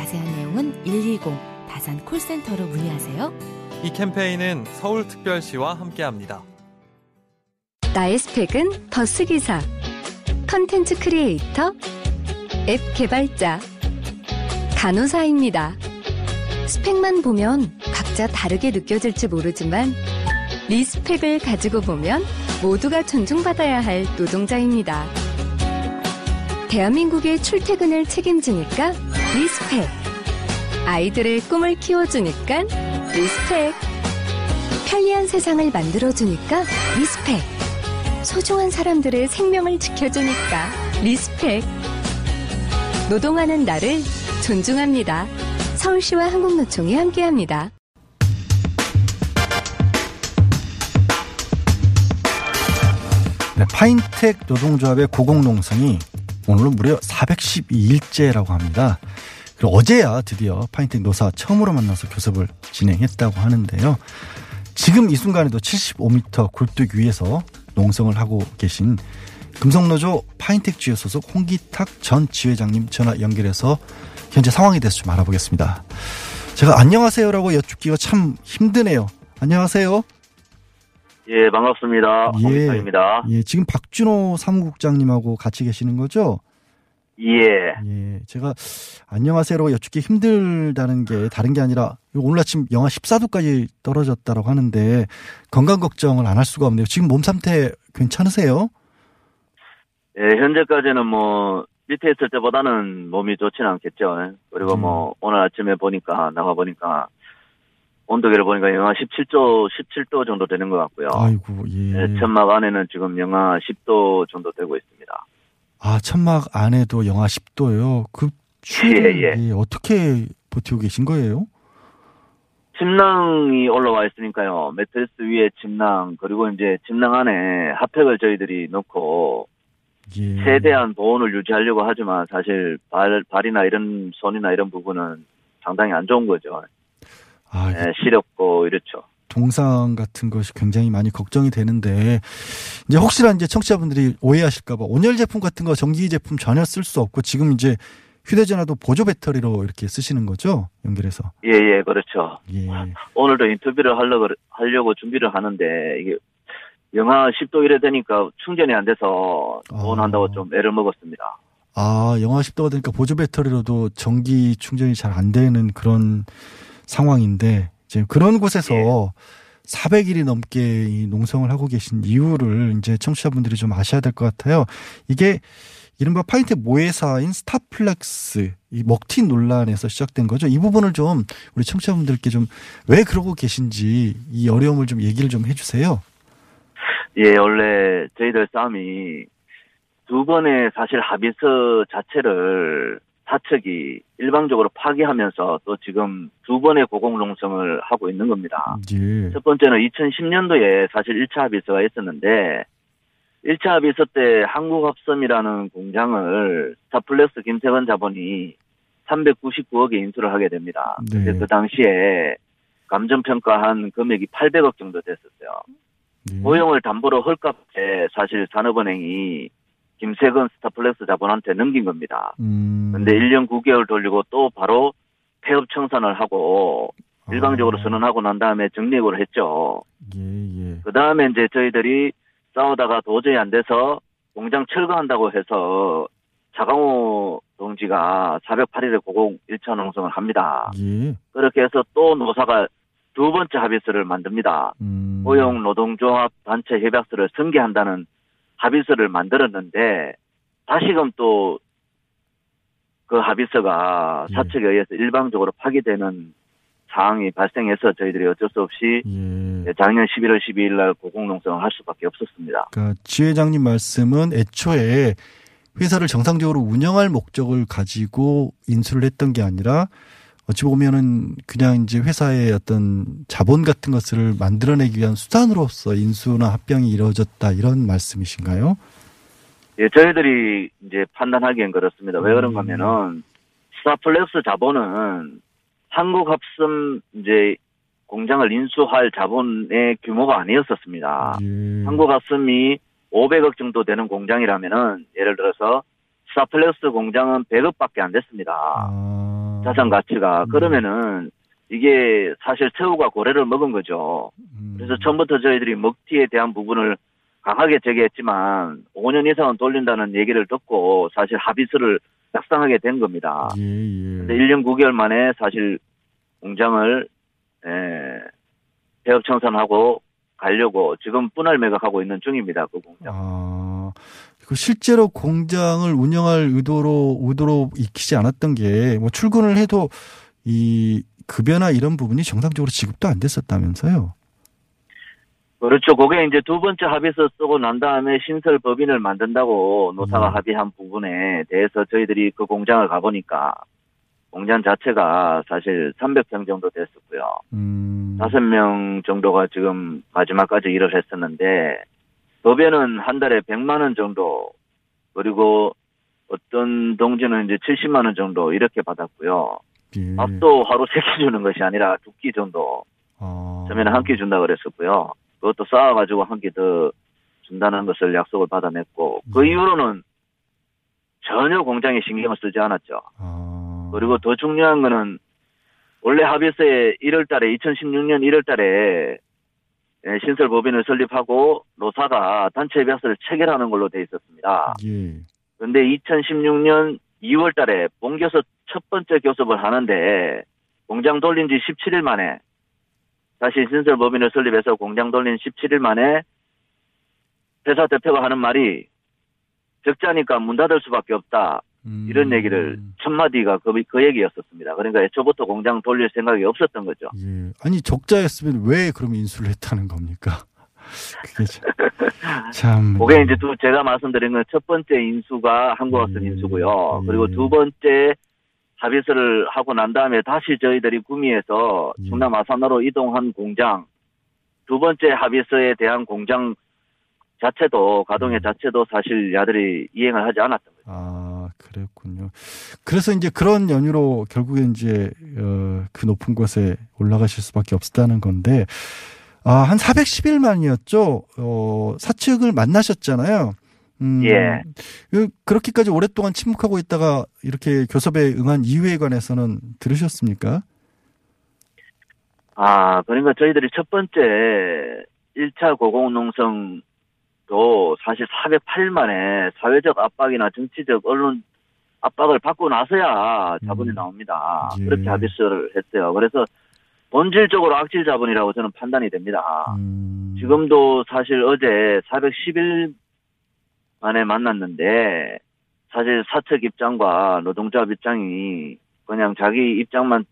자세한 내용은 120 다산 콜센터로 문의하세요. 이 캠페인은 서울특별시와 함께합니다. 나의 스펙은 버스기사, 컨텐츠 크리에이터, 앱 개발자, 간호사입니다. 스펙만 보면 각자 각자 다르게 느껴질지 모르지만 respect을 가지고 보면 모두가 존중받아야 할 노동자입니다. 대한민국의 출퇴근을 책임지니까 respect. 아이들의 꿈을 키워주니까 respect. 편리한 세상을 만들어주니까 respect. 소중한 사람들의 생명을 지켜주니까 respect. 노동하는 나를 존중합니다. 서울시와 한국노총이 함께합니다. 네, 파인텍 노동조합의 고공농성이 오늘은 무려 412일째라고 합니다. 그리고 어제야 드디어 파인텍 노사 처음으로 만나서 교섭을 진행했다고 하는데요. 지금 이 순간에도 75m 굴뚝 위에서 농성을 하고 계신 금속노조 파인텍 지회 소속 홍기탁 전 지회장님 전화 연결해서 현재 상황에 대해서 좀 알아보겠습니다. 제가 안녕하세요라고 여쭙기가 참 힘드네요. 안녕하세요. 예, 반갑습니다. 홍기탁입니다. 예, 지금 박준호 사무국장님하고 같이 계시는 거죠? 예. 예, 제가 안녕하세요라고 여쭙기 힘들다는 게 다른 게 아니라 오늘 아침 영하 14도까지 떨어졌다고 하는데 건강 걱정을 안 할 수가 없네요. 지금 몸 상태 괜찮으세요? 예, 현재까지는 뭐 밑에 있을 때보다는 몸이 좋지는 않겠죠. 그리고 뭐 오늘 아침에 보니까 나가 보니까 온도계를 보니까 영하 17도 17도 정도 되는 것 같고요. 아이고, 예. 예, 천막 안에는 지금 영하 10도 정도 되고 있습니다. 아, 천막 안에도 영하 10도요. 그 추위를 예, 예. 예, 어떻게 버티고 계신 거예요? 침낭이 올라와 있으니까요. 매트리스 위에 침낭 그리고 이제 침낭 안에 핫팩을 저희들이 넣고 예. 최대한 보온을 유지하려고 하지만 사실 발 발이나 이런 손이나 이런 부분은 상당히 안 좋은 거죠. 아, 예, 시렵고 이렇죠. 동상 같은 것이 굉장히 많이 걱정이 되는데 이제 혹시나 이제 청취자분들이 오해하실까봐 온열 제품 같은 거 전기 제품 전혀 쓸 수 없고 지금 이제 휴대전화도 보조 배터리로 이렇게 쓰시는 거죠 연결해서 예, 예, 그렇죠. 예. 오늘도 인터뷰를 하려고, 하려고 준비를 하는데, 이게, 영하 10도 이래 되니까 충전이 안 돼서, 보온한다고 좀 애를 먹었습니다. 아 영하 10도가 되니까 보조 배터리로도 전기 충전이 잘 안 되는 그런 상황인데 이제 그런 곳에서 400일이 넘게 이 농성을 하고 계신 이유를 이제 청취자분들이 좀 아셔야 될 것 같아요. 이게 이른바 파인텍 모회사인 스타플렉스 이 먹튀 논란에서 시작된 거죠. 이 부분을 좀 우리 청취자분들께 좀 왜 그러고 계신지 이 어려움을 좀 얘기를 좀 해주세요. 예, 원래 저희들 싸움이 두 번의 사실 합의서 자체를 사측이 일방적으로 파기하면서 또 지금 두 번의 고공농성을 하고 있는 겁니다. 예. 첫 번째는 2010년도에 사실 1차 합의서가 있었는데 1차 합의서 때 한국합섬이라는 공장을 스타플렉스 김세건 자본이 399억에 인수를 하게 됩니다. 네. 그 당시에 감정평가한 금액이 800억 정도 됐었어요. 네. 고용을 담보로 헐값에 사실 산업은행이 김세건 스타플렉스 자본한테 넘긴 겁니다. 음. 근데 1년 9개월 돌리고 또 바로 폐업 청산을 하고 일방적으로 선언하고 난 다음에 정리해고를 했죠. 예, 예. 그 다음에 이제 저희들이 싸우다가 도저히 안 돼서 공장 철거한다고 해서 자강호 동지가 408일에 고공 1차 농성을 합니다. 예. 그렇게 해서 또 노사가 두 번째 합의서를 만듭니다. 음. 고용 노동조합 단체 협약서를 승계한다는 합의서를 만들었는데 다시금 또 그 합의서가 예. 사측에 의해서 일방적으로 파기되는 상황이 발생해서 저희들이 어쩔 수 없이 예. 작년 11월 12일 날 고공농성을 할 수밖에 없었습니다. 그러니까 지회장님 말씀은 애초에 회사를 정상적으로 운영할 목적을 가지고 인수를 했던 게 아니라 어찌 보면은 그냥 이제 회사의 어떤 자본 같은 것을 만들어내기 위한 수단으로서 인수나 합병이 이루어졌다 이런 말씀이신가요? 예, 저희들이 이제 판단하기엔 그렇습니다. 왜 그런가 하면은 스타플렉스 자본은 한국합섬 이제 공장을 인수할 자본의 규모가 아니었었습니다. 한국합섬이 500억 정도 되는 공장이라면은 예를 들어서 스타플렉스 공장은 100억밖에 안 됐습니다. 자산 가치가 그러면은 이게 사실 새우가 고래를 먹은 거죠. 그래서 처음부터 저희들이 먹튀에 대한 부분을 강하게 제기했지만 5년 이상은 돌린다는 얘기를 듣고 사실 합의서를 작성하게 된 겁니다. 예, 근데 1년 9개월 만에 사실 공장을 예, 폐업 청산하고 가려고 지금 분할 매각하고 있는 중입니다. 그 공장. 아, 그 실제로 공장을 운영할 의도로 의도로 익히지 않았던 게 뭐 출근을 해도 이 급여나 이런 부분이 정상적으로 지급도 안 됐었다면서요. 그렇죠. 그게 이제 두 번째 합의서 쓰고 난 다음에 신설 법인을 만든다고 노사가 음. 합의한 부분에 대해서 저희들이 그 공장을 가보니까 공장 자체가 사실 300평 정도 됐었고요. 음. 다섯 명 정도가 지금 마지막까지 일을 했었는데 법에는 한 달에 100만 원 정도 그리고 어떤 동지는 이제 70만 원 정도 이렇게 받았고요. 예. 밥도 하루 세 끼 주는 것이 아니라 두 끼 정도 아. 처음에는 한 끼 준다 그랬었고요. 그것도 쌓아가지고 한 끼 더 준다는 것을 약속을 받아냈고 그 이후로는 전혀 공장에 신경을 쓰지 않았죠. 그리고 더 중요한 거는 원래 합의서에 1월 달에 2016년 1월 달에 예, 신설 법인을 설립하고 노사가 단체 계약서를 체결하는 걸로 돼 있었습니다. 예. 그런데 2016년 2월 달에 본교섭 첫 번째 교섭을 하는데 공장 돌린 지 17일 만에 다시 신설 법인을 설립해서 공장 돌린 17일 만에 회사 대표가 하는 말이 적자니까 문 닫을 수밖에 없다. 이런 얘기를 첫 마디가 그, 그 얘기였었습니다. 그러니까 애초부터 공장 돌릴 생각이 없었던 거죠. 예. 아니 적자였으면 왜 그럼 인수를 했다는 겁니까? 그게 참, 참 그게 이제 또 제가 말씀드린 건 첫 번째 인수가 한국학생 인수고요. 그리고 두 번째 합의서를 하고 난 다음에 다시 저희들이 구미에서 충남 아산으로 이동한 공장 두 번째 합의서에 대한 공장 자체도 가동의 자체도 사실 야들이 이행을 하지 않았던 거죠. 아, 그랬군요. 그래서 이제 그런 연유로 결국엔 이제 어, 그 높은 곳에 올라가실 수밖에 없었다는 건데 아, 한 410일 만이었죠. 어, 사측을 만나셨잖아요. 음, 예. 그, 그렇게까지 오랫동안 침묵하고 있다가 이렇게 교섭에 응한 이유에 관해서는 들으셨습니까? 아, 그러니까 저희들이 첫 번째 1차 고공농성도 사실 408만에 사회적 압박이나 정치적 언론 압박을 받고 나서야 자본이 나옵니다. 그렇게 합의서를 했어요. 그래서 본질적으로 악질 자본이라고 저는 판단이 됩니다. 지금도 사실 어제 410일 만에 만났는데 사실 사측 입장과 노동조합 입장이 그냥 자기 입장만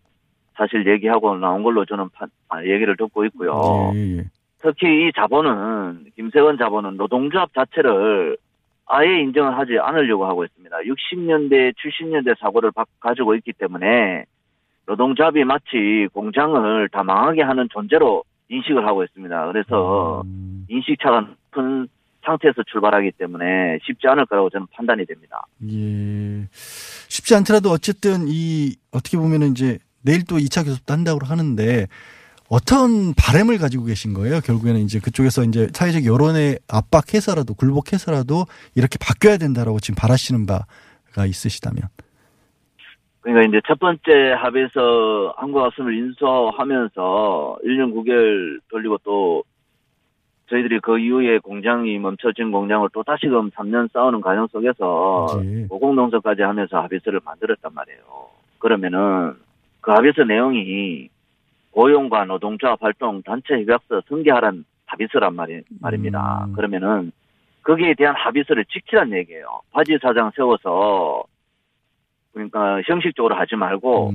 사실 얘기하고 나온 걸로 저는 판, 아, 얘기를 듣고 있고요. 예, 예. 특히 이 자본은 김세원 자본은 노동조합 자체를 아예 인정을 하지 않으려고 하고 있습니다. 60년대, 70년대 사고를 바- 가지고 있기 때문에 노동조합이 마치 공장을 다 망하게 하는 존재로 인식을 하고 있습니다. 그래서 인식차가 큰 상태에서 출발하기 때문에 쉽지 않을 거라고 저는 판단이 됩니다. 예. 쉽지 않더라도 어쨌든 이 어떻게 보면은 이제 내일 또 2차 교섭도 한다고 하는데 어떤 바램을 가지고 계신 거예요? 결국에는 이제 그쪽에서 이제 사회적 여론에 압박해서라도 굴복해서라도 이렇게 바뀌어야 된다라고 지금 바라시는 바가 있으시다면. 그러니까 이제 첫 번째 합에서 한국학생을 인수하면서 1년 9개월 돌리고 또 저희들이 그 이후에 공장이 멈춰진 공장을 또 다시금 3년 싸우는 과정 속에서 고공농성까지 하면서 합의서를 만들었단 말이에요. 그러면은 그 합의서 내용이 고용과 노동조합 활동 단체 협약서 승계하란 합의서란 말이, 말입니다. 그러면은 거기에 대한 합의서를 지키란 얘기예요. 바지 사장 세워서 그러니까 형식적으로 하지 말고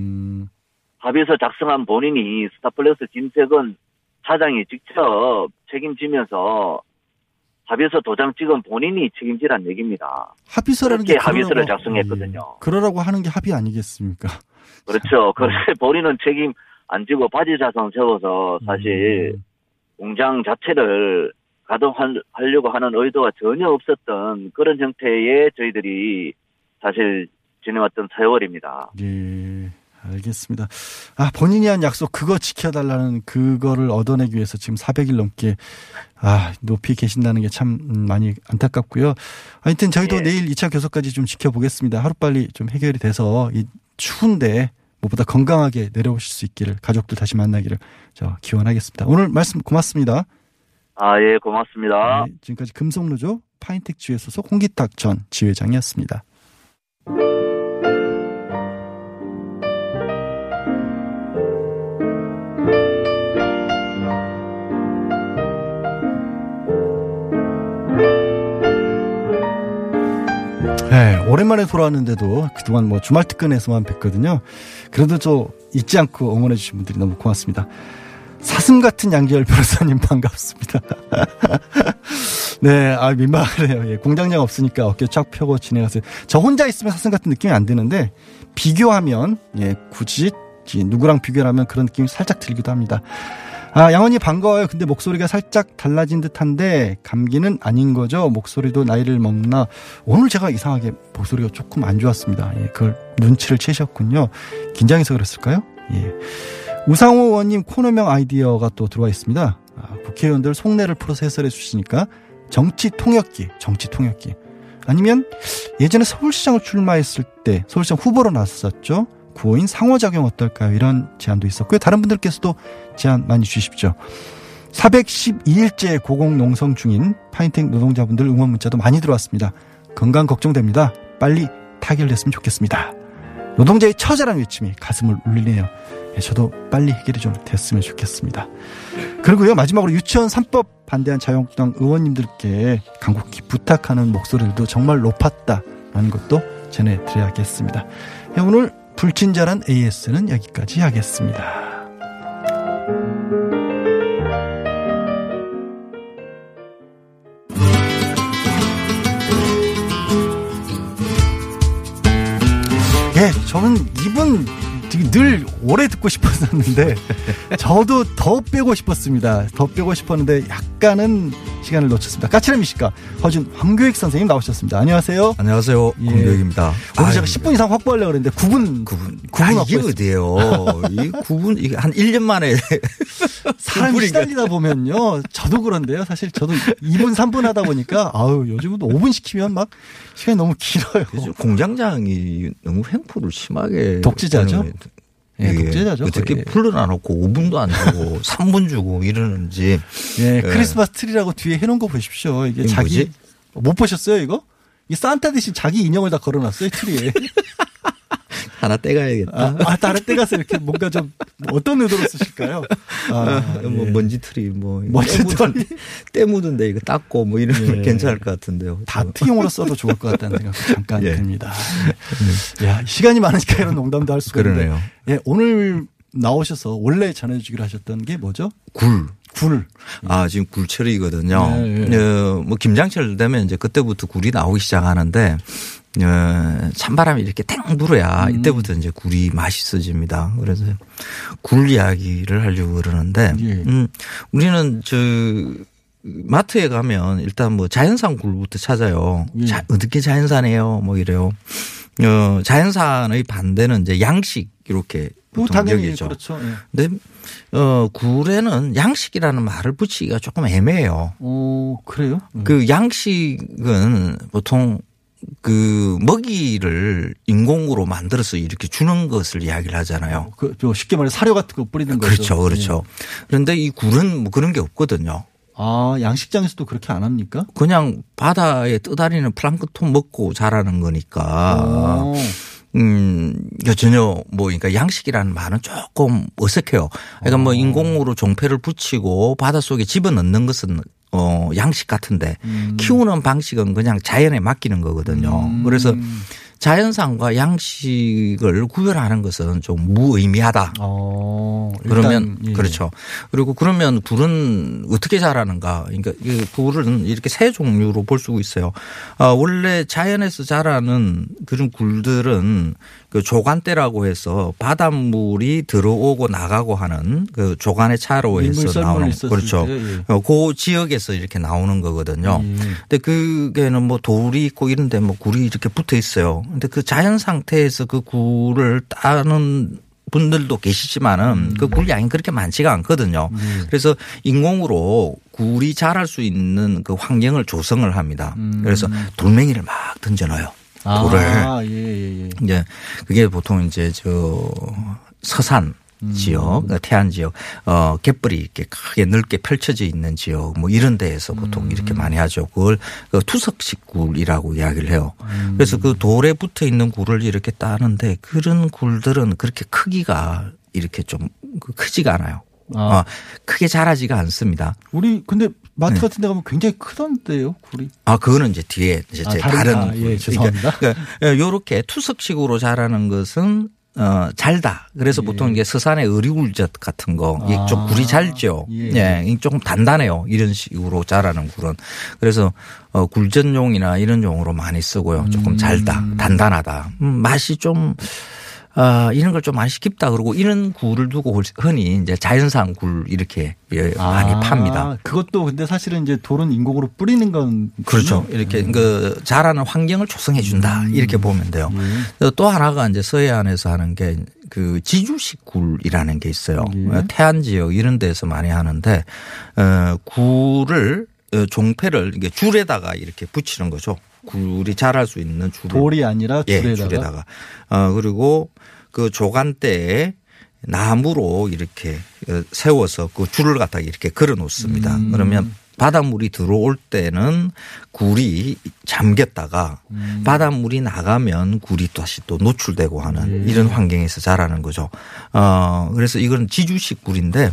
합의서 작성한 본인이 스타플렉스 김세건 사장이 직접 책임지면서 합의서 도장 찍은 본인이 책임지란 얘기입니다. 합의서라는 게 합의서를 작성했거든요. 그러라고 하는 게 합의 아니겠습니까? 그렇죠. 그래서 본인은 책임 안 지고 바지 자성 세워서 음. 사실 공장 자체를 가동하려고 하는 의도가 전혀 없었던 그런 형태의 저희들이 사실 지내왔던 세월입니다. 예, 알겠습니다. 아, 본인이 한 약속 그거 지켜달라는 그거를 얻어내기 위해서 지금 400일 넘게 아, 높이 계신다는 게 참 많이 안타깝고요. 하여튼 저희도 내일 2차 교섭까지 좀 지켜보겠습니다. 하루빨리 좀 해결이 돼서 이 추운데 무엇보다 건강하게 내려오실 수 있기를 가족들 다시 만나기를 저 기원하겠습니다. 오늘 말씀 고맙습니다. 아, 예, 고맙습니다. 네, 지금까지 금속노조 파인텍 지회 소속 홍기탁 전 지회장이었습니다. 오랜만에 돌아왔는데도 그동안 뭐 주말 특근에서만 뵀거든요. 그래도 저 잊지 않고 응원해 주신 분들이 너무 고맙습니다. 사슴 같은 양지열 변호사님 반갑습니다. 네, 아, 민망하네요. 예, 공장장 없으니까 어깨 쫙 펴고 진행하세요. 저 혼자 있으면 사슴 같은 느낌이 안 드는데, 비교하면, 예, 굳이 누구랑 비교하면 그런 느낌이 살짝 들기도 합니다. 아, 양원이 반가워요. 근데 목소리가 살짝 달라진 듯한데 감기는 아닌 거죠. 목소리도 나이를 먹나. 오늘 제가 이상하게 목소리가 조금 안 좋았습니다. 예, 그걸 눈치를 채셨군요. 긴장해서 그랬을까요? 예. 우상호 의원님 코너명 아이디어가 또 들어와 있습니다. 아, 국회의원들 속내를 풀어서 해설해 주시니까 정치 통역기, 정치 통역기. 아니면 예전에 서울시장을 출마했을 때 서울시장 후보로 나섰었죠. 구호인 상호작용 어떨까요? 이런 제안도 있었고요. 다른 분들께서도 제안 많이 주십시오. 412일째 고공 농성 중인 파인텍 노동자분들 응원 문자도 많이 들어왔습니다. 건강 걱정됩니다. 빨리 타결됐으면 좋겠습니다. 노동자의 처절한 외침이 가슴을 울리네요. 예, 저도 빨리 해결이 좀 됐으면 좋겠습니다. 그리고요, 마지막으로 유치원 3법 반대한 자유한국당 의원님들께 간곡히 부탁하는 목소리도 정말 높았다라는 것도 전해드려야겠습니다. 예, 오늘 불친절한 AS는 여기까지 하겠습니다. 예, 저는 이분 늘 오래 듣고 싶었었는데 저도 더 빼고 싶었습니다. 더 빼고 싶었는데 약간은 시간을 놓쳤습니다. 까칠한 시가 허준 황교익 선생님 나오셨습니다. 안녕하세요. 안녕하세요. 예. 황교익입니다. 오늘 제가 10분 이상 확보하려고 그랬는데 9분 9분. 9분 아, 이게 어디예요? 이 9분 이게 한 1년 만에 사람이 시달리다 보면요. 저도 그런데요. 사실 저도 2분 3분 하다 보니까 아유, 요즘은 5분 시키면 막 시간이 너무 길어요. 공장장이 너무 횡포를 심하게 독재자죠? 예, 이게 독재자죠, 어떻게 거의. 풀러놔놓고 5분도 안 주고 3분 주고 이러는지. 예, 예. 크리스마스 트리라고 뒤에 해놓은 거 보십시오. 이게 이게 자기 뭐지? 못 보셨어요, 이거? 이 산타 대신 자기 인형을 다 걸어놨어요, 트리에. 하나 떼가야겠다. 아, 아, 다른 때 가서 이렇게 뭔가 좀 어떤 의도로 쓰실까요? 아, 뭐 예. 먼지 뭐 먼지 때 묻은, 때 묻은데 이거 닦고 뭐 이러면 예. 괜찮을 것 같은데요. 다트용으로 써도 좋을 것 같다는 생각도 잠깐 예. 듭니다. 야, 시간이 많으니까 이런 농담도 할 수가 있는데. 그러네요. 예, 오늘 나오셔서 원래 전해주기로 하셨던 게 뭐죠? 굴. 굴. 아, 지금 굴철이거든요. 네, 네. 어, 뭐, 김장철 되면 이제 그때부터 굴이 나오기 시작하는데, 어, 찬바람이 이렇게 탱 불어야 음. 이때부터 이제 굴이 맛있어집니다. 그래서 굴 이야기를 하려고 그러는데, 예. 음, 우리는 저, 마트에 가면 일단 뭐 자연산 굴부터 찾아요. 예. 자, 어떻게 자연산이에요? 뭐 이래요. 어, 자연산의 반대는 이제 양식 이렇게 뭐 보통 여기죠. 그렇죠. 예. 근데 어 굴에는 양식이라는 말을 붙이기가 조금 애매해요. 어, 그래요? 음. 그 양식은 보통 그 먹이를 인공으로 만들어서 이렇게 주는 것을 이야기를 하잖아요. 그, 저 쉽게 말해 사료 같은 거 뿌리는 거죠. 그렇죠, 그렇죠. 그런데 이 굴은 뭐 그런 게 없거든요. 아, 양식장에서도 그렇게 안 합니까? 그냥 바다에 떠다니는 플랑크톤 먹고 자라는 거니까. 어. 음, 전혀 뭐, 그러니까 양식이라는 말은 조금 어색해요. 그러니까 뭐 인공으로 종패를 붙이고 바닷속에 집어넣는 것은 어, 양식 같은데 음. 키우는 방식은 그냥 자연에 맡기는 거거든요. 그래서 자연산과 양식을 구별하는 것은 좀 무의미하다. 어, 그러면 예. 그렇죠. 그리고 그러면 굴은 어떻게 자라는가? 그러니까 이 굴은 이렇게 세 종류로 볼 수 있어요. 아, 원래 자연에서 자라는 그런 굴들은 그 조간대라고 해서 바닷물이 들어오고 나가고 하는 그 조간의 차로 민물 해서 썰물 나오는 그렇죠. 때, 예. 어, 그 지역에서 이렇게 나오는 거거든요. 예. 근데 그게는 뭐 돌이 있고 이런데 뭐 굴이 이렇게 붙어 있어요. 근데 그 자연 상태에서 그 굴을 따는 분들도 계시지만은 그굴 양이 그렇게 많지가 않거든요. 그래서 인공으로 굴이 자랄 수 있는 그 환경을 조성을 합니다. 그래서 돌멩이를 막 던져놔요. 돌을. 아, 예, 예, 예. 이제 그게 보통 이제 저 서산 지역, 태안 지역, 어, 갯벌이 이렇게 크게 넓게 펼쳐져 있는 지역, 뭐 이런 데에서 보통 이렇게 많이 하죠. 그걸 그 투석식 굴이라고 이야기를 해요. 그래서 그 돌에 붙어 있는 굴을 이렇게 따는데 그런 굴들은 그렇게 크기가 이렇게 좀 크지가 않아요. 아. 어, 크게 자라지가 않습니다. 우리 근데 마트 네. 같은 데 가면 굉장히 크던데요, 굴이. 아, 그거는 이제 뒤에 이제 아, 제 다른- 다른, 아, 예, 굴. 죄송합니다. 그러니까, 그러니까 요렇게 투석식으로 자라는 것은 어, 잘다. 그래서 보통 이게 서산의 어리굴젓 같은 거, 이게 좀 아, 굴이 잘죠. 예. 예. 이게 조금 단단해요. 이런 식으로 자라는 굴은. 그래서 어, 굴전용이나 이런 용으로 많이 쓰고요. 조금 잘다. 단단하다. 음, 맛이 좀 아, 이런 걸좀 맛이 깊다 그러고 이런 굴을 두고 흔히 이제 자연산 굴 이렇게 예, 많이 아, 팝니다. 그것도 근데 사실은 이제 돌은 인공으로 뿌리는 건 그렇죠. 이렇게 그 자라는 환경을 조성해 준다. 이렇게 보면 돼요. 또 하나가 이제 서해안에서 하는 게 그 지주식 굴이라는 게 있어요. 태안 지역 이런 데서 많이 하는데 어 굴을 어, 종패를 이게 줄에다가 이렇게 붙이는 거죠. 굴이 자랄 수 있는 줄을 돌이 아니라 예, 줄에다가. 줄에다가. 어 그리고 그 조간대에 나무로 이렇게 어, 세워서 그 줄을 갖다가 이렇게 걸어 놓습니다. 음. 그러면 바닷물이 들어올 때는 굴이 잠겼다가 음. 바닷물이 나가면 굴이 다시 또 노출되고 하는 예. 이런 환경에서 자라는 거죠. 어, 그래서 이건 지주식 굴인데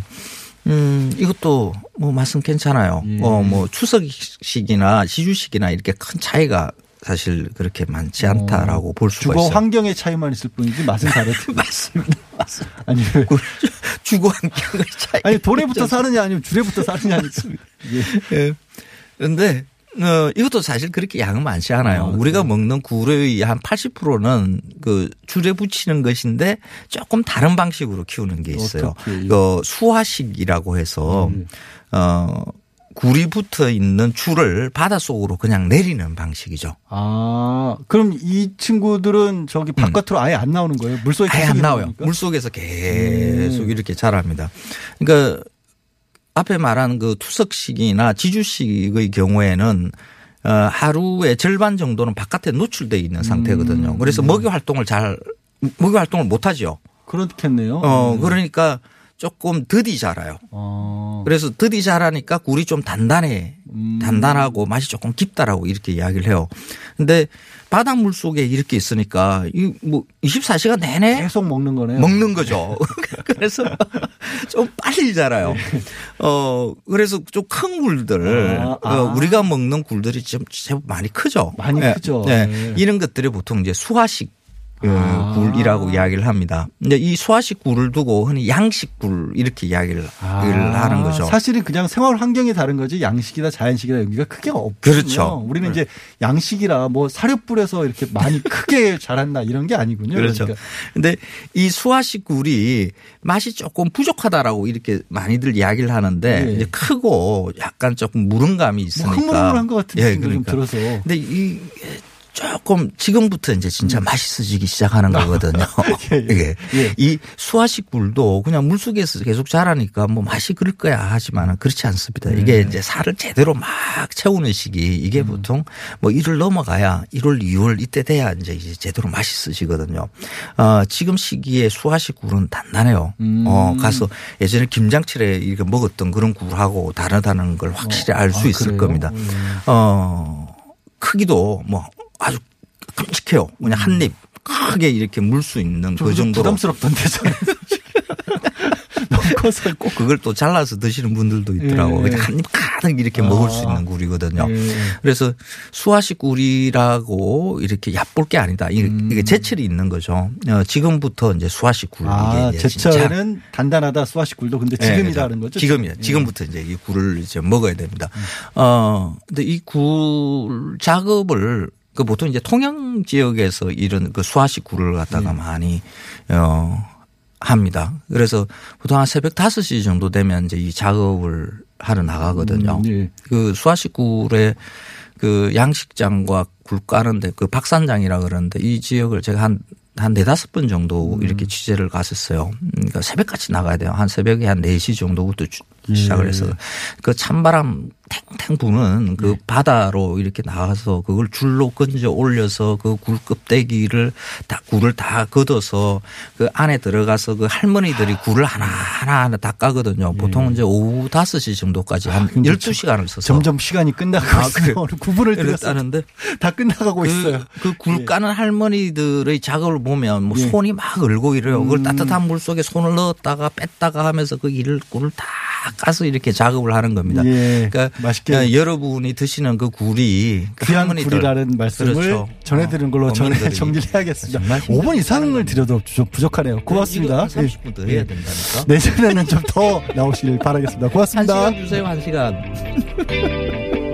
음, 이것도 뭐 맛은 괜찮아요. 예. 어, 뭐 추석식이나 지주식이나 이렇게 큰 차이가 사실 그렇게 많지 않다라고 볼 수가 어, 주거 있어요. 환경의 차이만 있을 뿐이지 맛은 다르죠. 맞습니다. 아니 주거 환경의 차이. 아니 돌에부터 사느냐 아니면 줄에부터 사느냐 예. 그런데 어, 이것도 사실 그렇게 양은 많지 않아요. 우리가 먹는 굴의 한 80%는 그 줄에 붙이는 것인데 조금 다른 방식으로 키우는 게 있어요. 어떻게요? 그 수화식이라고 해서 음. 어 굴이 붙어 있는 줄을 바닷속으로 그냥 내리는 방식이죠. 아 그럼 이 친구들은 저기 바깥으로 아예 안 나오는 거예요? 물속에 음. 아예 안 나와요. 물속에서 계속 이렇게 자랍니다. 그러니까 앞에 말한 그 투석식이나 지주식의 경우에는 어, 하루에 절반 정도는 바깥에 노출돼 있는 상태거든요. 그래서 먹이 활동을 잘 먹이 활동을 못 하죠. 그렇겠네요. 어 그러니까 조금 더디 자라요. 어. 그래서 더디 자라니까 굴이 좀 단단해. 음. 단단하고 맛이 조금 깊다라고 이렇게 이야기를 해요. 근데 바닷물 속에 이렇게 있으니까 이 뭐 24시간 내내 계속 먹는 거네요. 먹는 거죠. 그래서 좀 빨리 자라요. 어 그래서 좀 큰 굴들 아, 아. 어, 우리가 먹는 굴들이 좀 제법 많이 크죠. 많이 예, 크죠. 예. 네. 이런 것들이 보통 이제 수화식 어, 아. 굴이라고 이야기를 합니다. 근데 이 수화식 굴을 두고 흔히 양식 굴 이렇게 이야기를 아, 하는 거죠. 사실은 그냥 생활 환경이 다른 거지 양식이다 자연식이다 여기가 크게 없거든요. 그렇죠. 우리는 네. 이제 양식이라 뭐 사료 뿌려서 이렇게 많이 크게 자란다 이런 게 아니군요. 그렇죠. 그러니까. 근데 이 수화식 굴이 맛이 조금 부족하다라고 이렇게 많이들 이야기를 하는데 예. 이제 크고 약간 조금 무름감이 있으니까 흐물흐물한 것 같은 예, 좀 들어서. 근데 이 조금 지금부터 이제 진짜 맛있어지기 시작하는 거거든요. 이게 이 수화식 굴도 그냥 물 속에서 계속 자라니까 뭐 맛이 그럴 거야 하지만은 그렇지 않습니다. 이게 이제 살을 제대로 막 채우는 시기 이게 보통 뭐 1월 넘어가야 1월, 2월 이때 돼야 이제 이제 제대로 맛있어지거든요. 어, 지금 시기에 수화식 굴은 단단해요. 어, 가서 예전에 김장철에 이렇게 먹었던 그런 굴하고 다르다는 걸 확실히 알수 아, 있을 그래요? 겁니다. 어, 크기도 뭐 아주 끔찍해요. 그냥 한 입 크게 이렇게 물 수 있는 그좀 정도로. 부담스럽던데 저는. 너무 커서 꼭 그걸 또 잘라서 드시는 분들도 있더라고. 예. 그냥 한입 가득 이렇게 아. 먹을 수 있는 굴이거든요. 예. 그래서 수화식 굴이라고 이렇게 얕볼 게 아니다. 이게 음. 이게 제철이 있는 거죠. 어, 지금부터 이제 수화식 굴 아, 이게 제철에는 단단하다 수화식 굴도 근데 예, 지금이라는 그죠. 거죠. 지금이요. 예. 지금부터 이제 이 굴을 이제 먹어야 됩니다. 어, 근데 이 굴 작업을 그 보통 이제 통영 지역에서 이런 그 수화식 굴을 예. 갖다가 많이 어 합니다. 그래서 보통 한 새벽 5시 정도 되면 이제 이 작업을 하러 나가거든요. 음, 예. 그 수화식 굴의 그 양식장과 굴 까는데 그 박산장이라 그러는데 이 지역을 제가 한 한 네다섯 번 정도 음. 이렇게 취재를 갔었어요. 그러니까 새벽같이 나가야 돼요. 한 새벽에 한 4시 정도부터 주- 예. 시작을 해서 그 찬바람 탱탱 부는 예. 그 바다로 이렇게 나가서 그걸 줄로 건져 올려서 그 굴 껍데기를 다 굴을 다 걷어서 그 안에 들어가서 그 할머니들이 굴을 하나하나 하나 다 까거든요. 보통 이제 오후 5시 정도까지 한 예. 근데 12시간을 써서 점점 시간이 끝나고 아, 있어요. 그래. 오늘 9분을 들었어요. 그랬다는데 다 끝나가고 있어요. 그굴 까는 할머니들의 작업을 보면 뭐 예. 음. 손이 막 얼고 이래요. 그걸 따뜻한 물 속에 손을 넣었다가 뺐다가 하면서 그 일을 굴을 다 까서 이렇게 작업을 하는 겁니다. 예, 그러니까 맛있게. 어, 여러분이 드시는 그 굴이 그 귀한. 굴이라는 말씀을 그렇죠. 전해드린 걸로 어, 전해 정리를 해야겠습니다. 정말 5분 이상을 드려도 좀 부족하네요. 고맙습니다. 이거 한 30분 더 예. 해야 된다니까. 내년에는 좀 더 나오시길 바라겠습니다. 한 고맙습니다. 시간 주세요, 한 시간.